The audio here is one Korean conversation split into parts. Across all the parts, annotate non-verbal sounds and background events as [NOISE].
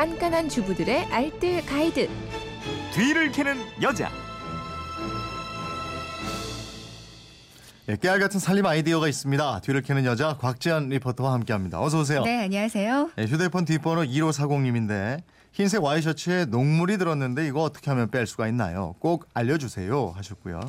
깐깐한 주부들의 알뜰 가이드. 뒤를 캐는 여자. 예, 깨알 같은 살림 아이디어가 있습니다. 뒤를 캐는 여자 곽지연 리포터와 함께합니다. 어서 오세요. 네, 안녕하세요. 예, 휴대폰 뒷번호 1540님인데 흰색 와이셔츠에 녹물이 들었는데 이거 어떻게 하면 뺄 수가 있나요? 꼭 알려주세요 하셨고요.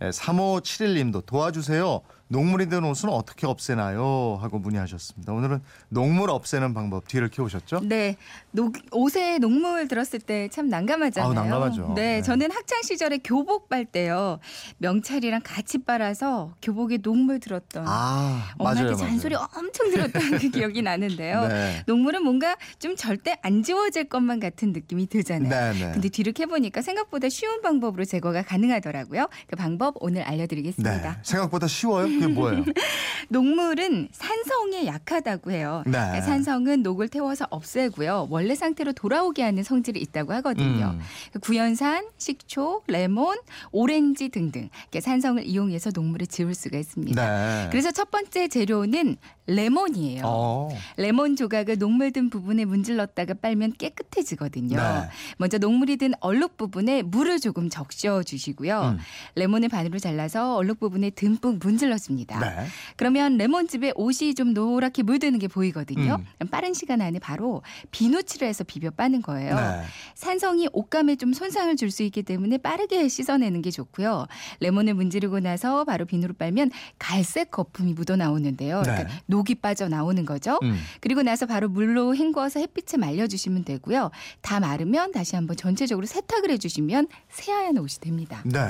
예, 3571님도 도와주세요. 녹물이 든 옷은 어떻게 없애나요? 하고 문의하셨습니다. 오늘은 녹물 없애는 방법 뒤를 키우셨죠? 네, 녹, 옷에 녹물 들었을 때 참 난감하잖아요. 아우, 난감하죠. 네, 네. 저는 학창 시절에 교복 빨 때요 명찰이랑 같이 빨아서 교복에 녹물 들었던 아, 엄마한테. 잔소리 맞아요. 엄청 들었던 그 기억이 나는데요. [LAUGHS] 네. 녹물은 뭔가 좀 절대 안 지워질 것만 같은 느낌이 들잖아요. 네, 네. 근데 뒤를 캐보니까 생각보다 쉬운 방법으로 제거가 가능하더라고요. 그 방법 오늘 알려드리겠습니다. 네. 생각보다 쉬워요? 그게 뭐예요? [LAUGHS] 녹물은 산성에 약하다고 해요. 네. 그러니까 산성은 녹을 태워서 없애고요. 원래 상태로 돌아오게 하는 성질이 있다고 하거든요. 음. 구연산, 식초, 레몬, 오렌지 등등 이렇게 산성을 이용해서 녹물을 지울 수가 있습니다. 네. 그래서 첫 번째 재료는 레몬이에요. 어. 레몬 조각을 녹물 든 부분에 문질렀다가 빨면 깨끗해지거든요. 네. 먼저 녹물이 든 얼룩 부분에 물을 조금 적셔 주시고요. 음. 레몬을 반으로 잘라서 얼룩 부분에 듬뿍 문질렀습니다. 네. 그러면 레몬즙에 옷이 좀 노랗게 물드는 게 보이거든요. 음. 빠른 시간 안에 바로 비누칠을 해서 비벼 빠는 거예요. 네. 산성이 옷감에 좀 손상을 줄 수 있기 때문에 빠르게 씻어내는 게 좋고요. 레몬을 문지르고 나서 바로 비누로 빨면 갈색 거품이 묻어 나오는데요. 네. 그러니까 녹이 빠져 나오는 거죠. 음. 그리고 나서 바로 물로 헹궈서 햇빛에 말려주시면 되고요. 다 마르면 다시 한번 전체적으로 세탁을 해주시면 새하얀 옷이 됩니다. 네.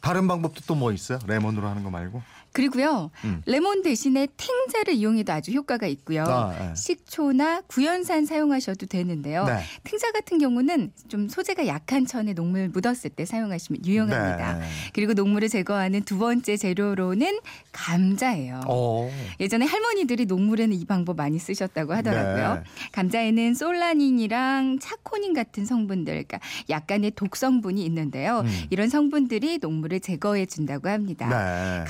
다른 방법도 또 뭐 있어요? 레몬으로 하는 거 말고? 그리고요, 음. 레몬 대신에 탱자를 이용해도 아주 효과가 있고요. 아, 네. 식초나 구연산 사용하셔도 되는데요. 네. 탱자 같은 경우는 좀 소재가 약한 천에 녹물 묻었을 때 사용하시면 유용합니다. 네. 그리고 녹물을 제거하는 두 번째 재료로는 감자예요. 어. 예전에 할머니들이 녹물에는 이 방법 많이 쓰셨다고 하더라고요. 네. 감자에는 솔라닌이랑 차코닌 같은 성분들, 그러니까 약간의 독성분이 있는데요. 음. 이런 성분들이 녹물을 제거해 준다고 합니다. 네.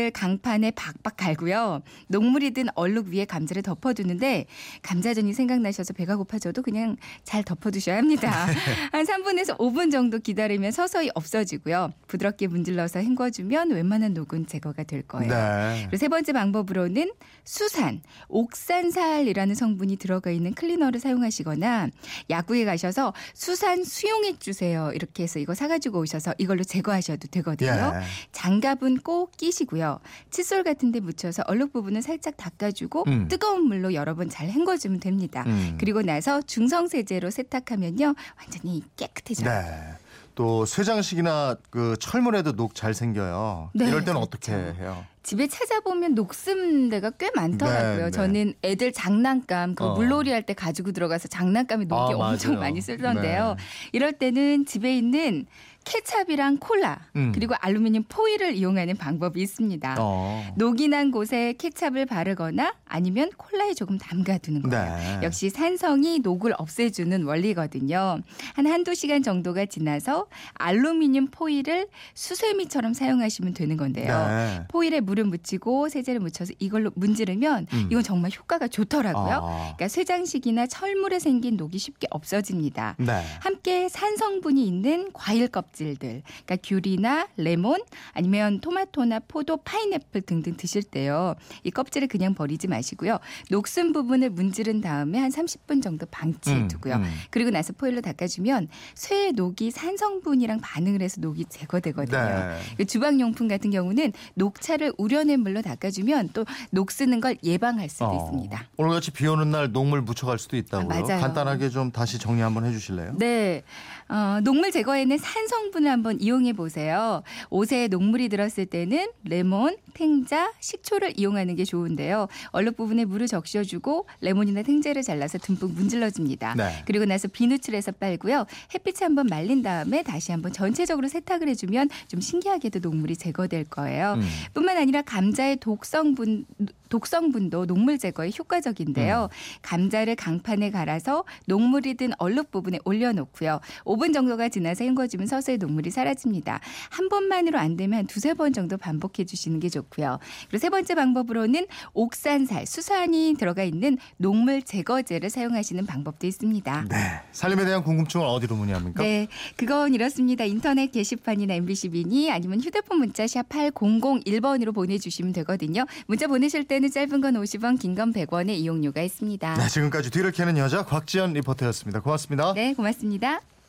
감자를 강판에 박박 갈고요. 녹물이 든 얼룩 위에 감자를 덮어두는데 감자전이 생각나셔서 배가 고파져도 그냥 잘 덮어두셔야 합니다. [LAUGHS] 한 3분에서 5분 정도 기다리면 서서히 없어지고요. 부드럽게 문질러서 헹궈주면 웬만한 녹은 제거가 될 거예요. 네. 그리고 세 번째 방법으로는 수산, 옥산살이라는 성분이 들어가 있는 클리너를 사용하시거나 약국에 가셔서 수산 수용액 주세요. 이렇게 해서 이거 사가지고 오셔서 이걸로 제거하셔도 되거든요. 예. 장갑은 꼭 끼시고요. 칫솔 같은 데 묻혀서 얼룩 부분을 살짝 닦아주고 음. 뜨거운 물로 여러 번 잘 헹궈주면 됩니다. 음. 그리고 나서 중성세제로 세탁하면요. 완전히 깨끗해져요. 네. 또 쇠장식이나 그 철물에도 녹 잘 생겨요. 네, 이럴 때는 그렇죠. 어떻게 해요? 집에 찾아보면 녹슨 데가 꽤 많더라고요. 네, 네. 저는 애들 장난감 그 어. 물놀이 할 때 가지고 들어가서 장난감에 녹이 아, 엄청 맞아요. 많이 쓰던데요. 네. 이럴 때는 집에 있는 케찹이랑 콜라 음. 그리고 알루미늄 포일을 이용하는 방법이 있습니다. 어. 녹이 난 곳에 케찹을 바르거나 아니면 콜라에 조금 담가두는 거예요. 네. 역시 산성이 녹을 없애주는 원리거든요. 한 한두 시간 정도가 지나서 알루미늄 포일을 수세미처럼 사용하시면 되는 건데요. 네. 포일에 물을 묻히고 세제를 묻혀서 이걸로 문지르면 음. 이건 정말 효과가 좋더라고요. 아. 그러니까 쇠장식이나 철물에 생긴 녹이 쉽게 없어집니다. 네. 함께 산성분이 있는 과일 껍질 들, 그러니까 귤이나 레몬 아니면 토마토나 포도, 파인애플 등등 드실 때요. 이 껍질을 그냥 버리지 마시고요. 녹슨 부분을 문지른 다음에 한 30분 정도 방치해 두고요. 음, 음. 그리고 나서 포일로 닦아주면 쇠의 녹이 산성분이랑 반응을 해서 녹이 제거되거든요. 네. 그 주방용품 같은 경우는 녹차를 우려낸 물로 닦아주면 또 녹 쓰는 걸 예방할 수도 어. 있습니다. 오늘 같이 비 오는 날 녹물 묻혀갈 수도 있다고요. 아, 맞아요. 간단하게 좀 다시 정리 한번 해주실래요? 네. 어, 녹물 제거에는 산성 분을 한번 이용해 보세요. 옷에 녹물이 들었을 때는 레몬, 탱자, 식초를 이용하는 게 좋은데요. 얼룩 부분에 물을 적셔주고 레몬이나 탱자를 잘라서 듬뿍 문질러줍니다. 네. 그리고 나서 비누칠해서 빨고요. 햇빛에 한번 말린 다음에 다시 한번 전체적으로 세탁을 해주면 좀 신기하게도 녹물이 제거될 거예요. 음. 뿐만 아니라 감자의 독성분 독성분도 녹물 제거에 효과적인데요. 감자를 강판에 갈아서 녹물이 든 얼룩 부분에 올려놓고요. 5분 정도가 지나서 헹궈주면 서서히 서서히 녹물이 사라집니다. 한 번만으로 안 되면 한 두세 번 정도 반복해 주시는 게 좋고요. 그리고 세 번째 방법으로는 옥산살, 수산이 들어가 있는 녹물 제거제를 사용하시는 방법도 있습니다. 네. 살림에 대한 궁금증은 어디로 문의합니까? 네, 그건 이렇습니다. 인터넷 게시판이나 MBC 미니 아니면 휴대폰 문자 샵 8001번으로 보내주시면 되거든요. 문자 보내실 때는 짧은 건 50원, 긴 건 100원의 이용료가 있습니다. 네, 지금까지 뒤를 캐는 여자 곽지연 리포터였습니다. 고맙습니다. 네, 고맙습니다.